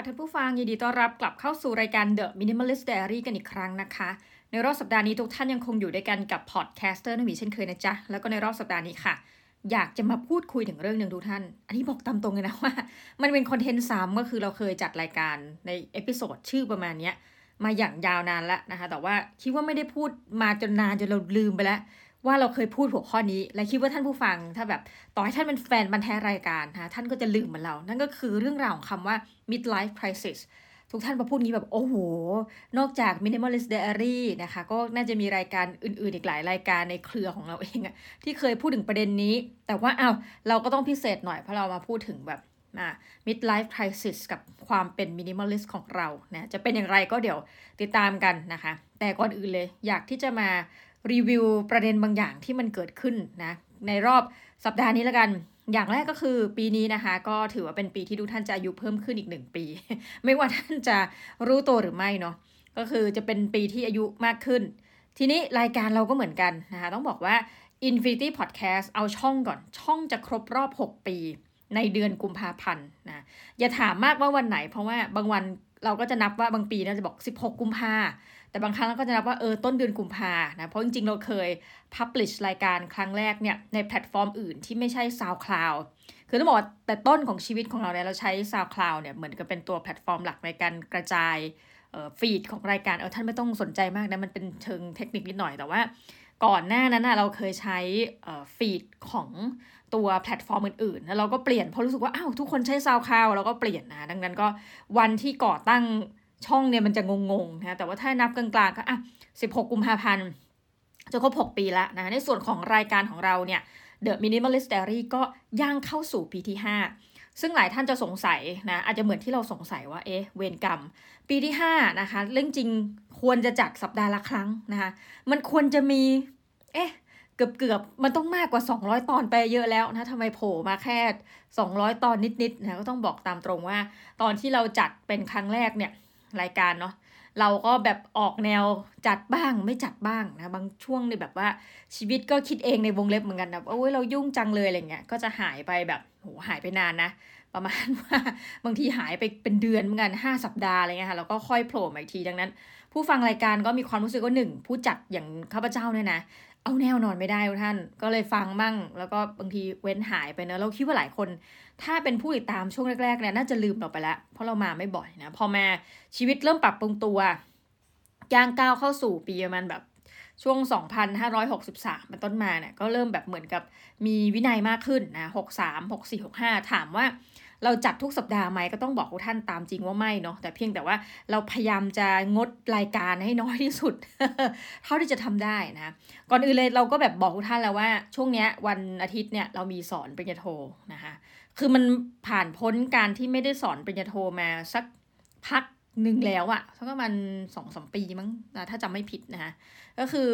ค่ะท่านผู้ฟังยินดีต้อนรับกลับเข้าสู่รายการ The Minimalist Diary กันอีกครั้งนะคะ ในรอบสัปดาห์นี้ทุกท่านยังคงอยู่ด้วยกันกับ podcaster นมีเช่นเคยนะจ๊ะ แล้วก็ในรอบสัปดาห์นี้ค่ะ อยากจะมาพูดคุยถึงเรื่องหนึ่งทุกท่าน อันนี้บอกตามตรงเลยนะว่า มันเป็น content ซ้ำก็คือเราเคยจัดรายการใน episode ชื่อประมาณนี้มาอย่างยาวนานแล้วนะคะ แต่ว่าคิดว่าไม่ได้พูดมาจนนานจนเราลืมไปแล้ว ว่าเราเคยพูดหัวข้อนี้ และคิดว่าท่านผู้ฟัง ถ้าแบบต่อให้ท่านเป็นแฟนบันแท้รายการนะท่านก็จะลืมเหมือนเรา นั่นก็คือเรื่องราวของคำว่า midlife crisis ทุกท่านพอพูดนี้แบบ โอ้โห นอกจาก minimalist diary นะคะ ก็น่าจะมีรายการอื่น ๆ อีกหลายรายการในเครือของเราเองอะที่เคยพูดถึงประเด็นนี้ แต่ว่าเอ้าเราก็ต้องพิเศษหน่อยเพราะเรามาพูดถึงแบบมา midlife crisis กับความเป็น minimalist ของเรานะจะเป็นอย่างไรก็เดี๋ยวติดตามกันนะคะ แต่ก่อนอื่นเลย อยากที่จะมา รีวิวประเด็นบางอย่างที่มันเกิดขึ้นนะในรอบสัปดาห์นี้แล้วกัน อย่างแรกก็คือปีนี้นะคะ ก็ถือว่าเป็นปีที่ทุกท่านจะอายุเพิ่มขึ้นอีกหนึ่งปี ไม่ว่าท่านจะรู้ตัวหรือไม่เนาะก็คือจะเป็นปีที่อายุมากขึ้น ทีนี้รายการเราก็เหมือนกันนะคะ ต้องบอกว่า Infinity Podcast เอาช่องก่อนช่องจะครบรอบ 6 ปีในเดือนกุมภาพันธ์นะอย่าถามมากว่าวันไหน เพราะว่าบางวันเราก็จะนับว่าบางปีเราจะบอก 16 กุมภา แต่บางครั้งเราก็จะนับว่าเออต้นเดือนกุมภานะ เพราะจริงๆ เราเคย publish รายการครั้งแรกเนี่ยในแพลตฟอร์มอื่นที่ไม่ใช่ SoundCloud คือต้องบอกว่าแต่ต้นของชีวิตของเราเนี่ยเราใช้ SoundCloud เนี่ยเหมือนกับเป็นตัวแพลตฟอร์มหลักในการกระจาย feed ของรายการเออท่านไม่ต้องสนใจมากนะมันเป็นเชิงเทคนิคนิดหน่อยแต่ว่าก่อนหน้านั้นนะเราเคยใช้ feed ของตัวแพลตฟอร์มอื่นๆ แล้วเราก็เปลี่ยนเพราะรู้สึกว่า อ้าว ทุกคนใช้ SoundCloud เราก็เปลี่ยนนะ ดังนั้นก็วันที่ก่อตั้ง ช่องเนี่ยมันจะงงๆนะแต่ว่าถ้านับกลางๆก็อะ16 กุมภาพันธ์จะครบ 6 ปีละนะในส่วนของรายการของเราเนี่ย The Minimalist Diary ก็ย่างเข้าสู่ปีที่ 5 ซึ่งหลายท่านจะสงสัยนะอาจจะเหมือนที่เราสงสัยว่าเอ๊ะเวรกรรม ปีที่ 5 นะคะ เรื่องจริงควรจะจัดสัปดาห์ละครั้งนะคะมันควรจะมี เอ๊ะเกือบเกือบมันต้องมากกว่า 200 ตอนไปเยอะแล้วนะทำไมโผล่มาแค่ 200 ตอนนิดๆนะก็ต้องบอกตามตรงว่า ตอนที่เราจัดเป็นครั้งแรกเนี่ย รายการเนาะเราก็แบบออกแนวจัดบ้างไม่จัดบ้างนะ บางช่วงในแบบว่าชีวิตก็คิดเองในวงเล็บเหมือนกันนะโอ้ยเรายุ่งจังเลยอะไรเงี้ยก็จะหายไปแบบโหหายไปนานนะ ประมาณว่าบางทีหายไปเป็นเดือนเหมือนกันห้าสัปดาห์อะไรเงี้ยค่ะแล้วก็ค่อยโผล่มาอีกทีดังนั้น ผู้ฟังรายการก็มีความรู้สึกว่าหนึ่งผู้จัดอย่างข้าพเจ้าเนี่ยนะ เอาแนวนอนไม่ได้ท่าน ก็เลยฟังมั่ง แล้วก็บางทีเว้นหายไปเนอะเราคิดว่าหลายคน ถ้าเป็นผู้ติดตามช่วงแรกๆเนี่ยน่าจะลืมเราไปแล้วเพราะเรามาไม่บ่อยนะ พอมาชีวิตเริ่มปรับปรุงตัวย่างก้าวเข้าสู่ปีประมาณแบบช่วง 2,563เป็นต้นมาเนี่ยก็เริ่มแบบเหมือนกับมีวินัยมากขึ้นนะ 63 64 65 ถามว่า เราจัดทุกสัปดาห์ไหมก็ต้องบอกทุกท่านตามจริงว่าไม่เนาะแต่เพียงแต่ว่าเราพยายามจะงดรายการให้น้อยที่สุด เท่าที่จะทำได้นะก่อนอื่นเลยเราก็แบบบอกทุกท่านแล้วว่า ช่วงเนี้ยวันอาทิตย์เนี่ยเรามีสอนปริญญาโทนะคะคือมันผ่านพ้นการที่ไม่ได้สอนปริญญาโทมาสักพักหนึ่งแล้วอะสักประมาณสองสมปีมั้งถ้าจำไม่ผิดนะคะก็คือ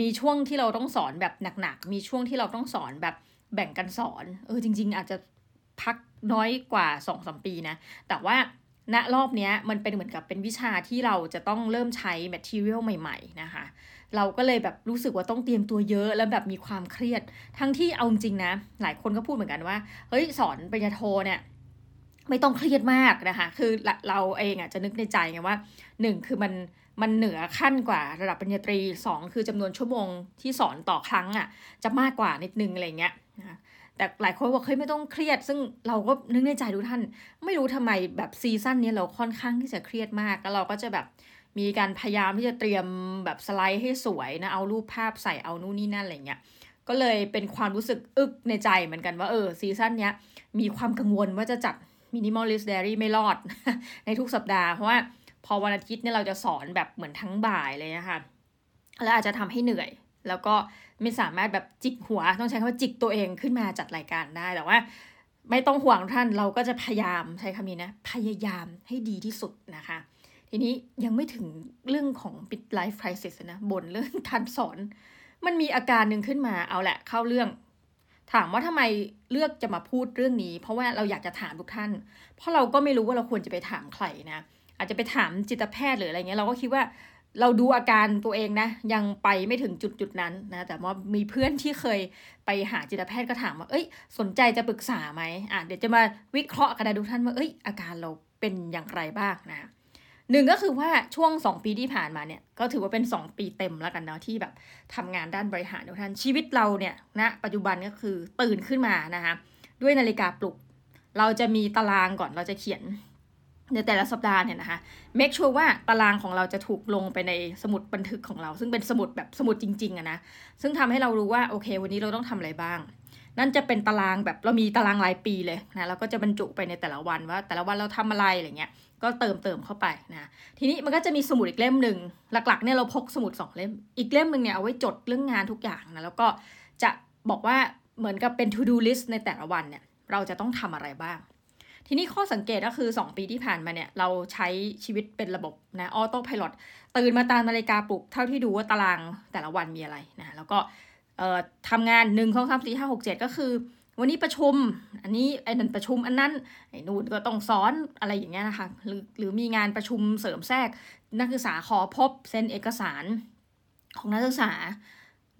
มีช่วงที่เราต้องสอนแบบหนักๆ มีช่วงที่เราต้องสอนแบบแบ่งกันสอน เออจริง ๆ อาจจะ พักน้อยกว่าสองสมปีนะ แต่ว่าณรอบนี้มันเป็นเหมือนกับเป็นวิชาที่เราจะต้องเริ่มใช้แมทเทียลใหม่ ๆ นะคะ เราก็เลยแบบรู้สึกว่าต้องเตรียมตัวเยอะแล้วแบบมีความเครียด ทั้งที่เอาจริงนะ หลายคนก็พูดเหมือนกันว่า เฮ้ย สอนปริญญาโทเนี่ยไม่ต้องเครียดมากนะคะ คือเราเองอะจะนึกในใจไงว่าหนึ่งคือมันมันเหนือขั้นกว่าระดับปริญญาตรีสองคือจำนวนชั่วโมงที่สอนต่อครั้งอะจะมากกว่านิดนึงอะไรเงี้ยนะ แต่หลายคนบอกเฮ้ยไม่ต้องเครียด ซึ่งเราก็นึกในใจทุกท่าน ไม่รู้ทำไมแบบ season นี้เราค่อนข้างที่จะเครียดมาก แล้วเราก็จะแบบมีการพยายามที่จะเตรียมแบบสไลด์ให้สวยนะ เอารูปภาพใส่เอานู่นนี่นั่นอะไรเงี้ย ก็เลยเป็นความรู้สึกอึกในใจเหมือนกันว่าเออ season นี้มีความกังวลว่าจะจัด Minimalist Diary ไม่รอด ในทุกสัปดาห์ เพราะว่าพอวันอาทิตย์เนี่ยเราจะสอนแบบเหมือนทั้งบ่ายเลยนะคะแล้วอาจจะทำให้เหนื่อย แล้วก็ ไม่สามารถแบบจิกหัว ต้องใช้คำว่าจิกตัวเองขึ้นมาจัดรายการได้แต่ว่า ไม่ต้องห่วงท่านเราก็จะพยายามใช้คำนี้นะ พยายามให้ดีที่สุดนะคะ ทีนี้ยังไม่ถึงเรื่องของปิดไลฟ์คริสิสนะบ่นเรื่องการสอน มันมีอาการหนึ่งขึ้นมาเอาแหละเข้าเรื่อง ถามว่าทำไมเลือกจะมาพูดเรื่องนี้ เพราะว่าเราอยากจะถามทุกท่าน เพราะเราก็ไม่รู้ว่าเราควรจะไปถามใครนะ อาจจะไปถามจิตแพทย์หรืออะไรเงี้ยเราก็คิดว่า เราดูอาการตัวเองนะ ยังไปไม่ถึงจุดจุดนั้นนะแต่ว่ามีเพื่อนที่เคยไปหาจิตแพทย์ก็ถามว่า เอ้ย สนใจจะปรึกษาไหมอะเดี๋ยวจะมาวิเคราะห์กันนะทุกท่านว่าเอ้ย อาการเราเป็นอย่างไรบ้างนะหนึ่งก็คือว่าช่วงสองปีที่ผ่านมาเนี่ย ก็ถือว่าเป็นสองปีเต็มแล้วกันเนาะที่แบบทำงานด้านบริหารทุกท่านชีวิตเราเนี่ยณนะปัจจุบันก็คือตื่นขึ้นมานะคะด้วยนาฬิกาปลุก เราจะมีตารางก่อนเราจะเขียน ในแต่ละสัปดาห์เนี่ยนะคะ make sure ว่าตารางของเราจะถูกลงไปในสมุดบันทึกของเรา ซึ่งเป็นสมุดแบบสมุดจริงๆอะนะ ซึ่งทำให้เรารู้ว่าโอเค วันนี้เราต้องทำอะไรบ้าง นั่นจะเป็นตารางแบบเรามีตารางรายปีเลยนะเราก็จะบรรจุไปในแต่ละวันว่า แต่ละวันเราทำอะไรอะไรเงี้ย ก็เติมเติมเข้าไปนะ ทีนี้มันก็จะมีสมุดอีกเล่มหนึ่งหลักๆเนี่ยเราพกสมุดสองเล่ม อีกเล่มหนึ่งเนี่ยเอาไว้จดเรื่องงานทุกอย่างนะ แล้วก็จะบอกว่าเหมือนกับเป็น to do list ในแต่ละวันเนี่ย เราจะต้องทำอะไรบ้าง ทีนี้ข้อสังเกตก็คือ 2 ปีที่ผ่านมาเนี่ย เราใช้ชีวิตเป็นระบบนะออโต้พายロตื่นมาตามนาฬิกาปลุกเท่าที่ดูว่าตารางแต่ละวันมีอะไรนะแล้วก็ทำงานหนึ่งสองสามสี่ห้าหกเจ็ดก็คือ วันนี้ประชุม อันนี้ไอ้นั่นประชุมอันนั้นไอ้นู่นก็ต้องสอนอะไรอย่างเงี้ยนะคะหรือหรือมีงานประชุมเสริมแทรก นักศึกษาขอพบเซ็นเอกสารของนักศึกษา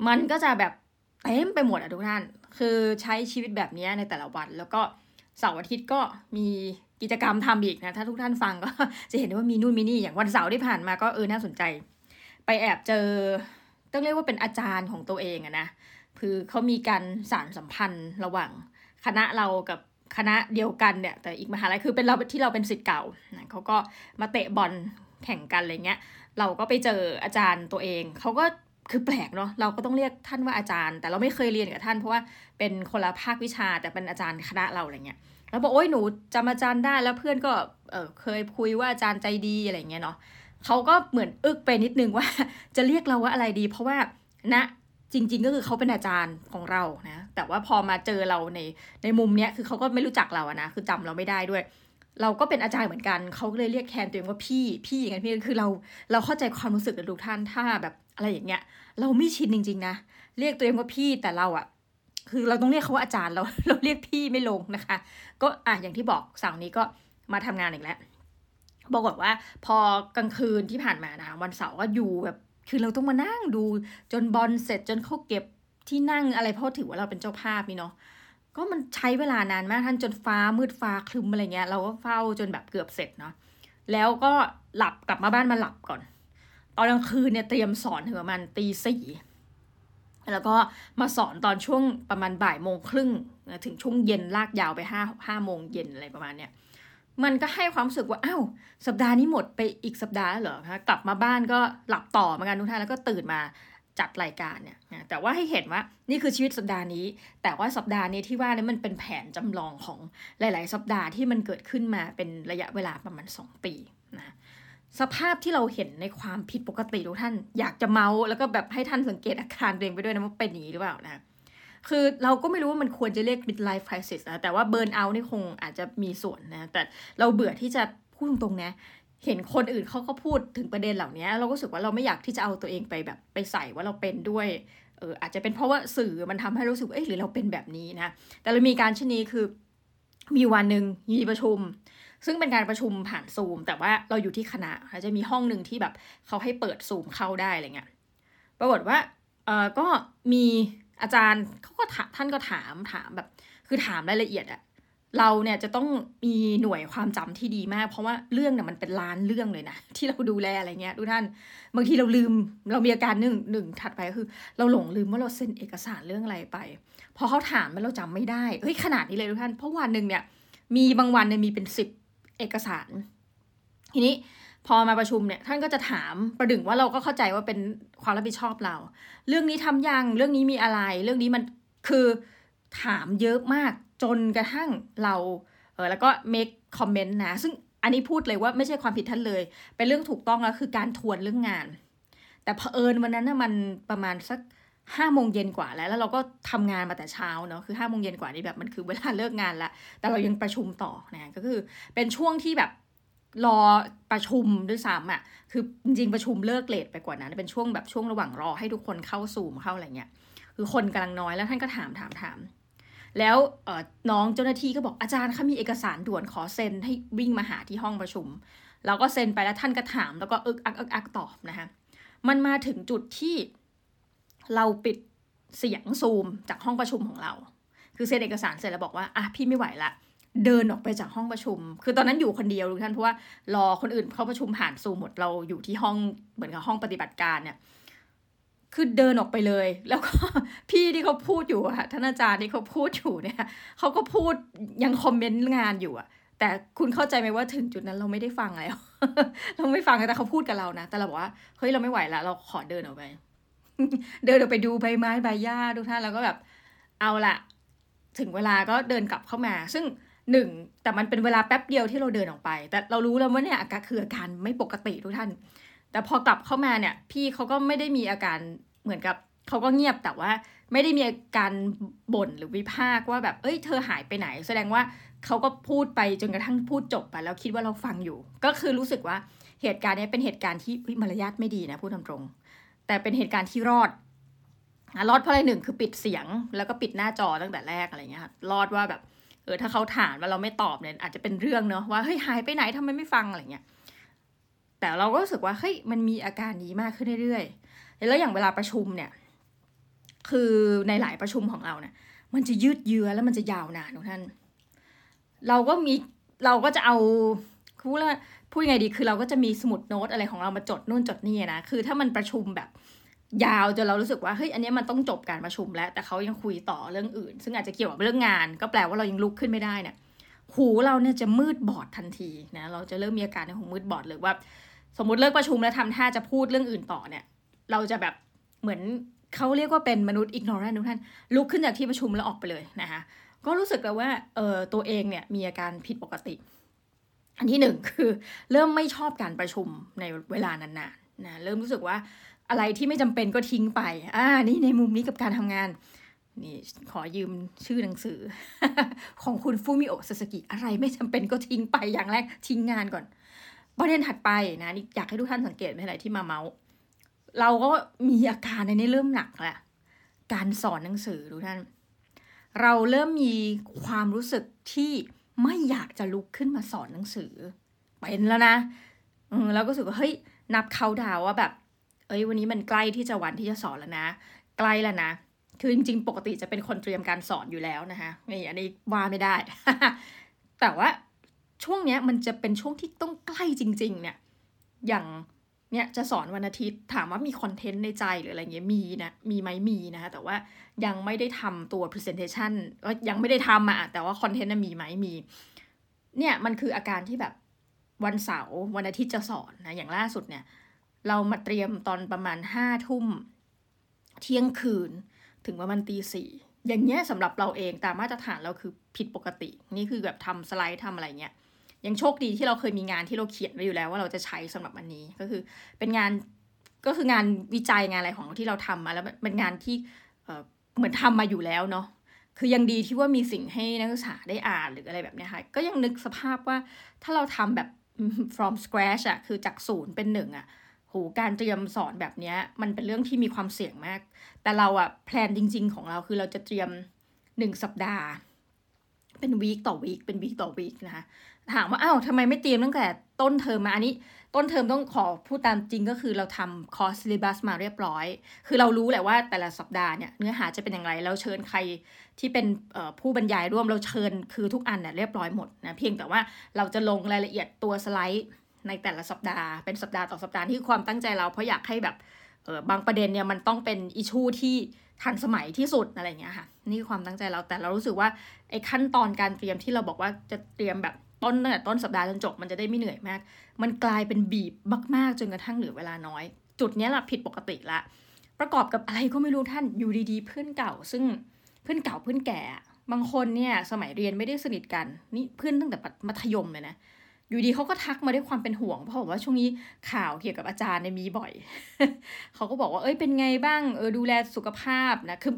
มันก็จะแบบเต็มไปหมดอะทุกท่าน คือใช้ชีวิตแบบนี้ในแต่ละวันแล้วก็ เสาร์อาทิตย์ก็มีกิจกรรมทำอีกนะ ถ้าทุกท่านฟังก็จะเห็นว่ามีนู่นมีนี่อย่างวันเสาร์ที่ผ่านมาก็เออน่าสนใจ ไปแอบเจอต้องเรียกว่าเป็นอาจารย์ของตัวเองอะนะคือเขามีการสารสัมพันธ์ระหว่างคณะเรากับคณะเดียวกันเนี่ย แต่อีกมหาลัยคือเป็นเราที่เราเป็นสิทธิ์เก่านะเขาก็มาเตะบอลแข่งกันอะไรเงี้ย เราก็ไปเจออาจารย์ตัวเอง เขาก็ คือแปลกเนาะเราก็ต้องเรียกท่านว่าอาจารย์ แต่เราไม่เคยเรียนกับท่านเพราะว่าเป็นคนละภาควิชาแต่เป็นอาจารย์คณะเราอะไรเงี้ยแล้วบอกโอ้ยหนูจำอาจารย์ได้แล้วเพื่อนก็เออเคยคุยว่าอาจารย์ใจดีอะไรเงี้ยเนาะเขาก็เหมือนอึกไปนิดนึงว่า จะเรียกเราว่าอะไรดี เพราะว่าณนะจริง ๆ ก็คือเขาเป็นอาจารย์ของเรานะแต่ว่าพอมาเจอเราในในมุมเนี้ยคือเขาก็ไม่รู้จักเราอะนะคือจำเราไม่ได้ด้วย เราก็เป็นอาจารย์เหมือนกันเขาเลยเรียกแทนตัวเองว่าพี่พี่อย่างนั้นพี่คือเราเราเข้าใจความรู้สึกกับทุกท่านถ้าแบบอะไรอย่างเงี้ย เราไม่ชินจริง ๆ นะเรียกตัวเองว่าพี่แต่เราอะคือเราต้องเรียกเขาว่าอาจารย์เราเราเรียกพี่ไม่ลงนะคะ ก็อะอย่างที่บอกเสาร์นี้ก็มาทำงานอีกแล้วบอกว่า พอกลางคืนที่ผ่านมานะวันเสาร์ก็อยู่แบบคือเราต้องมานั่งดูจนบอลเสร็จจนเขาเก็บที่นั่งอะไรเพราะถือว่าเราเป็นเจ้าภาพนี่เนาะ ก็มันใช้เวลานานมากท่านจนฟ้ามืดฟ้าคลึมอะไรเงี้ย เราก็เฝ้าจนแบบเกือบเสร็จเนาะแล้วก็หลับกลับมาบ้านมาหลับก่อน ตอนกลางคืนเนี่ยเตรียมสอนถึงประมาณตีสี่แล้วก็มาสอนตอนช่วงประมาณบ่ายโมงครึ่งถึงช่วงเย็นลากยาวไปห้าห้าโมงเย็นอะไรประมาณเนี้ยมันก็ให้ความรู้สึกว่าอ้าวสัปดาห์นี้หมดไปอีกสัปดาห์เหรอคะกลับมาบ้านก็หลับต่อเหมือนกันทุกท่านแล้วก็ตื่นมา จัดรายการเนี่ยแต่ว่าให้เห็นว่านี่คือชีวิตสัปดาห์นี้ แต่ว่าสัปดาห์นี้ที่ว่านี่มันเป็นแผนจำลองของหลาย ๆ สัปดาห์ที่มันเกิดขึ้นมาเป็นระยะเวลาประมาณ 2 ปีนะสภาพที่เราเห็นในความผิดปกติทุกท่าน อยากจะเมาแล้วก็แบบให้ท่านสังเกตอาการตัวเองไปด้วยนะว่าเป็นอย่างนี้หรือเปล่านะคือเราก็ไม่รู้ว่ามันควรจะเรียก midlife crisis นะแต่ว่า burn out นี่คงอาจจะมีส่วนนะแต่เราเบื่อที่จะพูดตรงๆนะ เห็นคนอื่นเขาก็พูดถึงประเด็นเหล่านี้เราก็รู้สึกว่าเราไม่อยากที่จะเอาตัวเองไปแบบไปใส่ว่าเราเป็นด้วยเอออาจจะเป็นเพราะว่าสื่อมันทำให้รู้สึกเอ๊ะหรือเราเป็นแบบนี้นะแต่เรามีการชนีคือมีวันหนึ่งมีประชุม ซึ่งเป็นการประชุมผ่านซูม แต่ว่าเราอยู่ที่คณะจะมีห้องหนึ่งที่แบบเขาให้เปิดซูมเข้าได้อะไรเงี้ยปรากฏว่าเออก็มีอาจารย์เขาก็ท่านก็ถามถามแบบ คือถามรายละเอียดอะ เราเนี่ยจะต้องมีหน่วยความจำที่ดีมาก เพราะว่าเรื่องเนี่ยมันเป็นล้านเรื่องเลยนะ ที่เราดูแลอะไรเงี้ยทุกท่านบางทีเราลืมเรามีอาการหนึ่งหนึ่งถัดไปก็คือ เราหลงลืมว่าเราเซ็นเอกสารเรื่องอะไรไปพอเขาถามมันเราจำไม่ได้เฮ้ยขนาดนี้เลยทุกท่าน เพราะวันหนึ่งเนี่ยมีบางวันเนี่ยมีเป็นสิบเอกสาร ทีนี้พอมาประชุมเนี่ยท่านก็จะถามประดึงว่าเราก็เข้าใจว่าเป็นความรับผิดชอบเรา เรื่องนี้ทำยังเรื่องนี้มีอะไร เรื่องนี้มันคือ ถามเยอะมากจนกระทั่งเราเออแล้วก็ make comment นะ ซึ่งอันนี้พูดเลยว่าไม่ใช่ความผิดท่านเลย เป็นเรื่องถูกต้องแล้วคือการทวนเรื่องงาน แต่เผอิญวันนั้นนะมันประมาณสักห้าโมงเย็นกว่าแล้ว แล้วเราก็ทำงานมาแต่เช้าเนาะคือห้าโมงเย็นกว่านี่แบบมันคือเวลาเลิกงานแล้วแต่เรายังประชุมต่อนะก็คือเป็นช่วงที่แบบรอประชุมด้วยซ้ำอะคือจริงประชุมเลิกเลทไปกว่านั้นเป็นช่วงแบบช่วงระหว่างรอให้ทุกคนเข้าซูมเข้าอะไรเงี้ยคือคนกำลังน้อยแล้วท่านก็ถามถามถาม แล้วน้องเจ้าหน้าที่ก็บอกอาจารย์เขามีเอกสารด่วนขอเซ็นให้วิ่งมาหาที่ห้องประชุม เราก็เซ็นไปแล้วท่านก็ถาม แล้วก็อึกอักอึกอักตอบนะคะมันมาถึงจุดที่เราปิดเสียงซูมจากห้องประชุมของเรา คือเซ็นเอกสารเสร็จแล้วบอกว่าอะพี่ไม่ไหวละเดินออกไปจากห้องประชุม คือตอนนั้นอยู่คนเดียวทุกท่านเพราะว่ารอคนอื่นเข้าประชุมผ่านซูมหมดเราอยู่ที่ห้องเหมือนกับห้องปฏิบัติการเนี่ย คือเดินออกไปเลย แล้วก็พี่ที่เขาพูดอยู่อะท่านอาจารย์ที่เขาพูดอยู่เนี่ยเขาก็พูดยังคอมเมนต์งานอยู่อะแต่คุณเข้าใจไหมว่าถึงจุดนั้นเราไม่ได้ฟังแล้วเราไม่ฟังแต่เขาพูดกับเรานะแต่เราบอกว่าเฮ้ยเราไม่ไหวล้วเราขอเดินออกไป เดินออกไปดูใบไม้ใบหญ้าทุกท่านแล้วก็แบบ เอาละถึงเวลาก็เดินกลับเข้ามา ซึ่งหนึ่งแต่มันเป็นเวลาแป๊บเดียวที่เราเดินออกไป แต่เรารู้แล้วว่าเนี่ยอาการคืออาการไม่ปกติทุกท่าน แต่พอกลับเข้ามาเนี่ย พี่เขาก็ไม่ได้มีอาการเหมือนกับเขาก็เงียบแต่ว่า ไม่ได้มีอาการบ่นหรือวิพากว่าแบบเอ้ยเธอหายไปไหน แสดงว่าเขาก็พูดไปจนกระทั่งพูดจบไปแล้วคิดว่าเราฟังอยู่ ก็คือรู้สึกว่าเหตุการณ์นี้เป็นเหตุการณ์ที่มารยาทไม่ดีนะพูดตรงๆแต่เป็นเหตุการณ์ที่รอดรอดเพราะอะไรหนึ่งคือปิดเสียงแล้วก็ปิดหน้าจอตั้งแต่แรกอะไรเงี้ยรอดว่าแบบเออถ้าเขาถามว่าเราไม่ตอบเนี่ยอาจจะเป็นเรื่องเนาะว่าเฮ้ยหายไปไหนทำไมไม่ฟังอะไรเงี้ย แต่เราก็รู้สึกว่าเฮ้ยมันมีอาการนี้มากขึ้นเรื่อยๆ แล้วอย่างเวลาประชุมเนี่ยคือในหลายประชุมของเราเนี่ยมันจะยืดเยื้อแล้วมันจะยาวนานทุกท่าน เราก็มีเราก็จะเอาพูดว่าพูดยังไงดีคือเราก็จะมีสมุดโน้ตอะไรของเรามาจดนู่นจดนี่นะคือถ้ามันประชุมแบบยาวจนเรารู้สึกว่าเฮ้ยอันนี้มันต้องจบการประชุมแล้ว แต่เขายังคุยต่อเรื่องอื่น ซึ่งอาจจะเกี่ยวกับเรื่องงาน ก็แปลว่าเรายังลุกขึ้นไม่ได้เนี่ยหูเราเนี่ยจะมืดบอดทันทีนะเราจะเริ่มมีอาการในหูมืดบอดเลยว่า สมมติเลิกประชุมแล้วทำท่าจะพูดเรื่องอื่นต่อเนี่ย เราจะแบบเหมือนเขาเรียกว่าเป็นมนุษย์อิกโนแรนทุกท่านลุกขึ้นจากที่ประชุมแล้วออกไปเลยนะคะก็รู้สึกแล้วว่าเออตัวเองเนี่ยมีอาการผิดปกติ อันที่หนึ่งคือเริ่มไม่ชอบการประชุมในเวลานานๆนะเริ่มรู้สึกว่าอะไรที่ไม่จำเป็นก็ทิ้งไป อ่า นี่ในมุมนี้กับการทำงาน นี่ขอยืมชื่อหนังสือ ของคุณฟูมิโอซาสกิ อะไรไม่จำเป็นก็ทิ้งไปอย่างแรกทิ้งงานก่อน ประเด็นถัดไปนะนี่อยากให้ทุกท่านสังเกตไม่อะไรที่มาเมาส์เราก็มีอาการในนี้เริ่มหนักแหละการสอนหนังสือทุกท่าน เราเริ่มมีความรู้สึกที่ไม่อยากจะลุกขึ้นมาสอนหนังสือ เป็นแล้วนะเออเราก็รู้สึกว่าเฮ้ยนับเขาดาวว่าแบบ เอ้ยวันนี้มันใกล้ที่จะวันที่จะสอนแล้วนะ ใกล้แล้วนะคือจริงๆ ปกติจะเป็นคนเตรียมการสอนอยู่แล้วนะคะนี่อันนี้ว่าไม่ได้ แต่ว่า ช่วงเนี้ยมันจะเป็นช่วงที่ต้องใกล้จริง ๆ เนี่ย อย่างเนี่ยจะสอนวันอาทิตย์ถามว่ามีคอนเทนต์ในใจหรืออะไรเงี้ยมีนะมีไหมมีนะคะแต่ว่ายังไม่ได้ทำตัว presentation ก็ยังไม่ได้ทำอะแต่ว่าคอนเทนต์มีไหมมี เนี่ยมันคืออาการที่แบบวันเสาร์วันอาทิตย์จะสอนนะอย่างล่าสุดเนี่ย เรามาเตรียมตอนประมาณห้าทุ่มเที่ยงคืนถึงประมาณตีสี่อย่างเงี้ยสำหรับเราเองตามมาตรฐานเราคือผิดปกติ นี่คือแบบทำสไลด์ทำอะไรเงี้ย ยังโชคดีที่เราเคยมีงานที่เราเขียนไว้อยู่แล้วว่าเราจะใช้สำหรับอันนี้ก็คือเป็นงานก็คืองานวิจัยงานอะไรของที่เราทำมาแล้วเป็นงานที่เหมือนทำมาอยู่แล้วเนาะคือยังดีที่ว่ามีสิ่งให้นักศึกษาได้อ่านหรืออะไรแบบนี้ค่ะก็ยังนึกสภาพว่าถ้าเราทำแบบ from scratch อะคือจากศูนย์เป็นหนึ่งอะโหการเตรียมสอนแบบนี้มันเป็นเรื่องที่มีความเสี่ยงมาก แต่เราอะ plan จริง ๆ ของเราคือเราจะเตรียมหนึ่งสัปดาห์ เป็น week ต่อ week เป็น week ต่อ week นะคะ ถามว่าอ้าวทำไมไม่เตรียมตั้งแต่ต้นเทอมมาอันนี้ต้นเทอมต้องขอพูดตามจริงก็คือเราทำ course syllabus มาเรียบร้อย คือเรารู้แหละว่าแต่ละสัปดาห์เนี่ยเนื้อหาจะเป็นอย่างไร เราเชิญใครที่เป็นผู้บรรยายร่วมเราเชิญคือทุกอันเนี่ยเรียบร้อยหมดนะเพียงแต่ว่าเราจะลงรายละเอียดตัวสไลด์ในแต่ละสัปดาห์เป็นสัปดาห์ต่อสัปดาห์ที่ความตั้งใจเราเพราะอยากให้แบบบางประเด็นเนี่ยมันต้องเป็นอิชูที่ทันสมัยที่สุดอะไรเงี้ยค่ะนี่คือความตั้งใจเราแต่เรารู้สึกว่าไอ้ขั้นตอนการเตรียมที่เราบอกว่าจะเตรียมแบบ ต้นตั้งแต่ต้นสัปดาห์จนจบมันจะได้ไม่เหนื่อยมาก มันกลายเป็นบีบมากๆจนกระทั่งเหลือเวลาน้อย จุดนี้แหละผิดปกติละ ประกอบกับอะไรก็ไม่รู้ท่านอยู่ดีๆ เพื่อนเก่า ซึ่งเพื่อนเก่าเพื่อนแก่ บางคนเนี่ยสมัยเรียนไม่ได้สนิทกันนี่เพื่อนตั้งแต่มัธยมเลยนะอยู่ดีเขาก็ทักมาด้วยความเป็นห่วง เพราะบอกว่าช่วงนี้ข่าวเกี่ยวกับอาจารย์เนี่ยมีบ่อย เขาก็บอกว่าเอ้ยเป็นไงบ้างเออดูแลสุขภาพนะคือ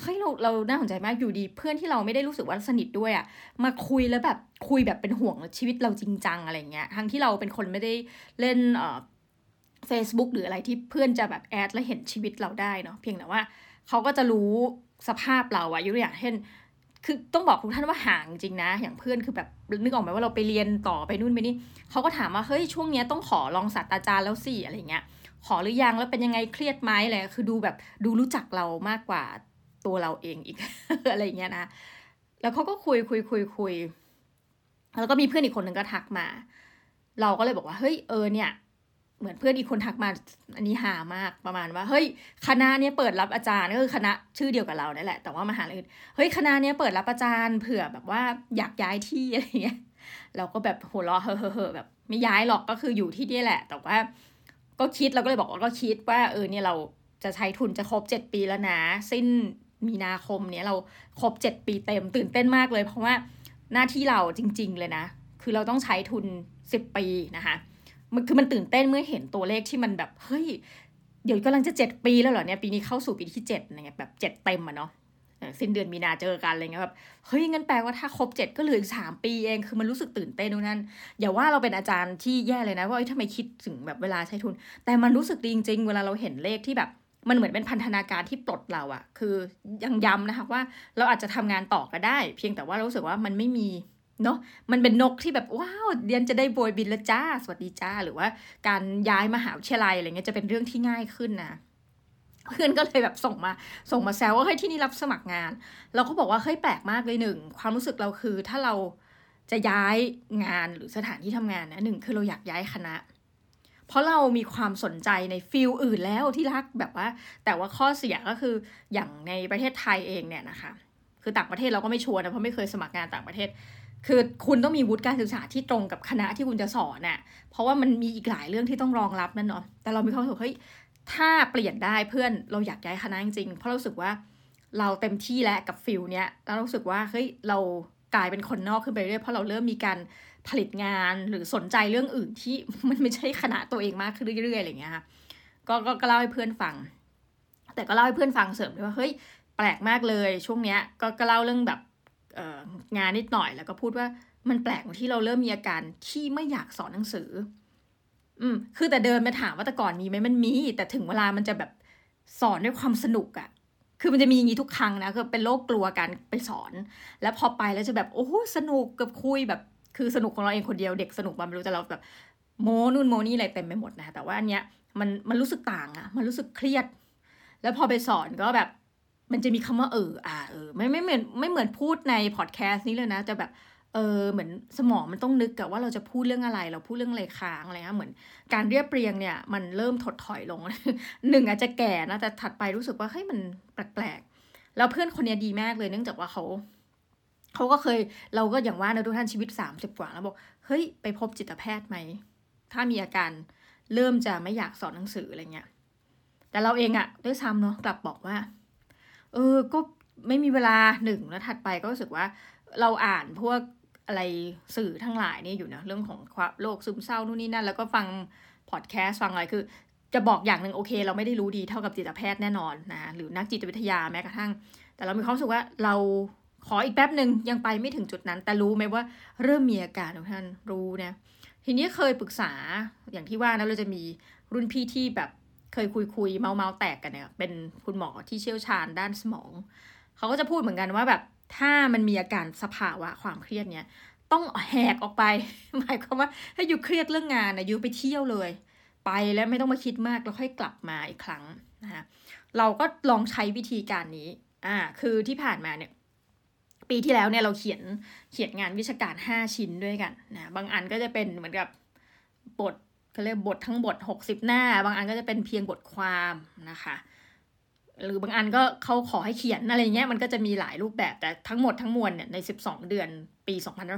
เฮ้ยเราเราน่าสนใจมากอยู่ดีเพื่อนที่เราไม่ได้รู้สึกว่าสนิทด้วยอะ่ะมาคุยแล้วแบบคุยแบบเป็นห่วงชีวิตเราจริงจังอะไรเงี้ยทั้งที่เราเป็นคนไม่ได้เล่นเอ่อ Facebook หรืออะไรที่เพื่อนจะแบบแอดแล้วเห็นชีวิตเราได้เนาะเพียงแต่ว่าเขาก็จะรู้สภาพเราอะยกตัวอย่างเช่นคือต้องบอกทุกท่านว่าห่างจริงนะ อย่างเพื่อนคือแบบนึกออกไหมว่าเราไปเรียนต่อไปนู่นไปนี่เขาก็ถามว่าเฮ้ยช่วงนี้ต้องขอลองศาสตราจารย์แล้วสิอะไรเงี้ยขอหรือยังแล้วเป็นยังไงเครียดไหมอะไรคือดูแบบดูรู้จักเรามากกว่า ตัวเราเองอีกอะไรเงี้ยนะ แล้วเขาก็คุยคุยคุยคุย แล้วก็มีเพื่อนอีกคนหนึ่งก็ทักมา เราก็เลยบอกว่า เฮ้ยเออเนี่ย เหมือนเพื่อนอีกคนทักมา อันนี้หามากประมาณว่า เฮ้ยคณะเนี้ยเปิดรับอาจารย์ก็คือคณะชื่อเดียวกับเราเนี่ยแหละ แต่ว่ามหาลัยเฮ้ยคณะเนี้ยเปิดรับอาจารย์เผื่อแบบว่าอยากย้ายที่อะไรเงี้ย เราก็แบบหัวเราะเฮ่อๆแบบไม่ย้ายหรอกก็คืออยู่ที่นี่แหละ แต่ว่าก็คิดเราก็เลยบอกว่าก็คิดว่าเออเนี่ยเราจะใช้ทุนจะครบเจ็ดปีแล้วนะ สิ้น มีนาคมเนี้ยเราครบเจ็ดปีเต็มตื่นเต้นมากเลย เพราะว่าหน้าที่เราจริง ๆ เลยนะ คือเราต้องใช้ทุนสิบปีนะคะมันคือมันตื่นเต้นเมื่อเห็นตัวเลขที่มันแบบเฮ้ยเดี๋ยวกำลังจะเจ็ดปีแล้วเหรอเนี่ยปีนี้เข้าสู่ปีที่เจ็ดอะไรเงี้ยแบบเจ็ดเต็มอะเนาะสิ้นเดือนมีนาเจอกันอะไรเงี้ยแบบเฮ้ยงั้นแปลว่าถ้าครบเจ็ดก็เหลืออีกสามปีเองคือมันรู้สึกตื่นเต้นตรงนั้นอย่าว่าเราเป็นอาจารย์ที่แย่เลยนะว่าทำไมคิดถึงแบบเวลาใช้ทุน แต่มันรู้สึกดีจริงๆเวลาเราเห็นเลขที่แบบ มันเหมือนเป็นพันธนาการที่ปลดเราอะคือยังย้ำนะคะว่าเราอาจจะทำงานต่อก็ได้ เพียงแต่ว่าเรู้สึกว่ามันไม่มีเนาะมันเป็นนกที่แบบว้าวเรียนจะได้โบยบินละจ้า สวัสดีจ้า หรือว่าการย้ายมหาวิทยาลัยอะไรเงี้ยจะเป็นเรื่องที่ง่ายขึ้นนะเพื่อนก็เลยแบบส่งมาส่งมาแซวว่าเฮ้ยที่นี่รับสมัครงาน เราก็บอกว่าเฮ้ยแปลกมากเลยหนึ่งความรู้สึกเราคือถ้าเราจะย้ายงานหรือสถานที่ทำงานนะหนึ่งคือเราอยากย้ายคณะ เพราะเรามีความสนใจใน field อื่นแล้วที่รักแบบว่า แต่ว่าข้อเสียก็คืออย่างในประเทศไทยเองเนี่ยนะคะคือต่างประเทศเราก็ไม่ sure นะเพราะไม่เคยสมัครงานต่างประเทศ คือคุณต้องมีวุฒิการศึกษาที่ตรงกับคณะที่คุณจะสอนน่ะเพราะว่ามันมีอีกหลายเรื่องที่ต้องรองรับนั่นเนาะแต่เรามีความรู้สึกเฮ้ยถ้าเปลี่ยนได้เพื่อนเราอยากย้ายคณะจริงๆเพราะเราสึกว่าเราเต็มที่แล้วกับ field เนี้ยแล้วเรู้สึกว่าเฮ้ยเรากลายเป็นคนนอกขึ้นไปเรื่อยเพราะเราเริ่มมีการ ผลิตงานหรือสนใจเรื่องอื่นที่มันไม่ใช่คณะตัวเองมากขึ้นเรื่อยๆอะไรเงี้ยค่ะก็ก็เล่าให้เพื่อนฟัง แต่ก็เล่าให้เพื่อนฟังเสริมด้วยว่าเฮ้ยแปลกมากเลยช่วงเนี้ยก็ก็เล่าเรื่องแบบงานนิดหน่อยแล้วก็พูดว่ามันแปลกที่เราเริ่มมีอาการที่ไม่อยากสอนหนังสือ อืม คือแต่เดินมาถามว่าแต่ก่อนมีไหมมันมี แต่ถึงเวลามันจะแบบสอนด้วยความสนุกอะคือมันจะมีอย่างนี้ทุกครั้งนะคือเป็นโรคกลัวการไปสอน แล้วพอไปแล้วจะแบบโอ้สนุกกับคุยแบบ คือสนุกของเราเองคนเดียวเด็กสนุกมาไม่รู้แต่เราแบบโมนู่นโมนี่อะไรเต็มไปหมดนะแต่ว่าอันเนี้ยมันมันรู้สึกต่างอะมันรู้สึกเครียด แล้วพอไปสอนก็แบบ มันจะมีคำว่าเอออ่าเออไม่ไม่เหมือนไม่เหมือนพูดในพอดแคสต์นี้เลยนะจะแบบเออเหมือนสมองมันต้องนึกกับว่าเราจะพูดเรื่องอะไร เราพูดเรื่องอะไรค้างอะไรเงี้ยเหมือนการเรียบเรียงเนี่ย มันเริ่มถดถอยลงหนึ่งอาจจะแก่นะแต่ถัดไปรู้สึกว่าเฮ้ยมันแปลกๆแล้วเพื่อนคนนี้ดีมากเลยเนื่องจากว่าเขา เขาก็เคยเราก็อย่างว่านะทุกท่านชีวิตสามสิบกว่าแล้วบอกเฮ้ยไปพบจิตแพทย์ไหม ถ้ามีอาการเริ่มจะไม่อยากสอนหนังสืออะไรเงี้ยแต่เราเองอะด้วยซ้ำเนาะกลับบอกว่า เออก็ไม่มีเวลาหนึ่งแล้วถัดไปก็รู้สึกว่าเราอ่านพวกอะไรสื่อทั้งหลายนี่อยู่นะเรื่องของความโรคซึมเศร้านู่นนี่นั่นแล้วก็ฟังพอดแคสต์ฟังอะไรคือ จะบอกอย่างหนึ่งโอเค เราไม่ได้รู้ดีเท่ากับจิตแพทย์แน่นอนนะหรือนักจิตวิทยาแม้กระทั่ง แต่เรามีความรู้สึกว่าเรา ขออีกแป๊บหนึ่งยังไปไม่ถึงจุดนั้น แต่รู้ไหมว่าเริ่มมีอาการทุกท่านรู้นะทีนี้เคยปรึกษาอย่างที่ว่านะเราจะมีรุ่นพี่ที่แบบเคยคุยคุยเมาเมาแตกกันเนี่ยเป็นคุณหมอที่เชี่ยวชาญด้านสมอง เขาก็จะพูดเหมือนกันว่าแบบถ้ามันมีอาการสภาวะความเครียดเนี้ยต้องแหกออกไป หมายความว่าถ้าอยู่เครียดเรื่องงานนะยูไปเที่ยวเลย ไปแล้วไม่ต้องมาคิดมากแล้วค่อยกลับมาอีกครั้งนะคะเราก็ลองใช้วิธีการนี้อ่าคือที่ผ่านมาเนี่ย ปีที่แล้วเนี่ยเราเขียนเขียนงานวิชาการห้าชิ้นด้วยกันนะบางอันก็จะเป็นเหมือนกับบทเขาเรียกบททั้งบทหกสิบหน้า บางอันก็จะเป็นเพียงบทความนะคะหรือบางอันก็เขาขอให้เขียนอะไรเงี้ยมันก็จะมีหลายรูปแบบแต่ทั้งหมดทั้งมวลเนี่ยใน 12 เดือนปี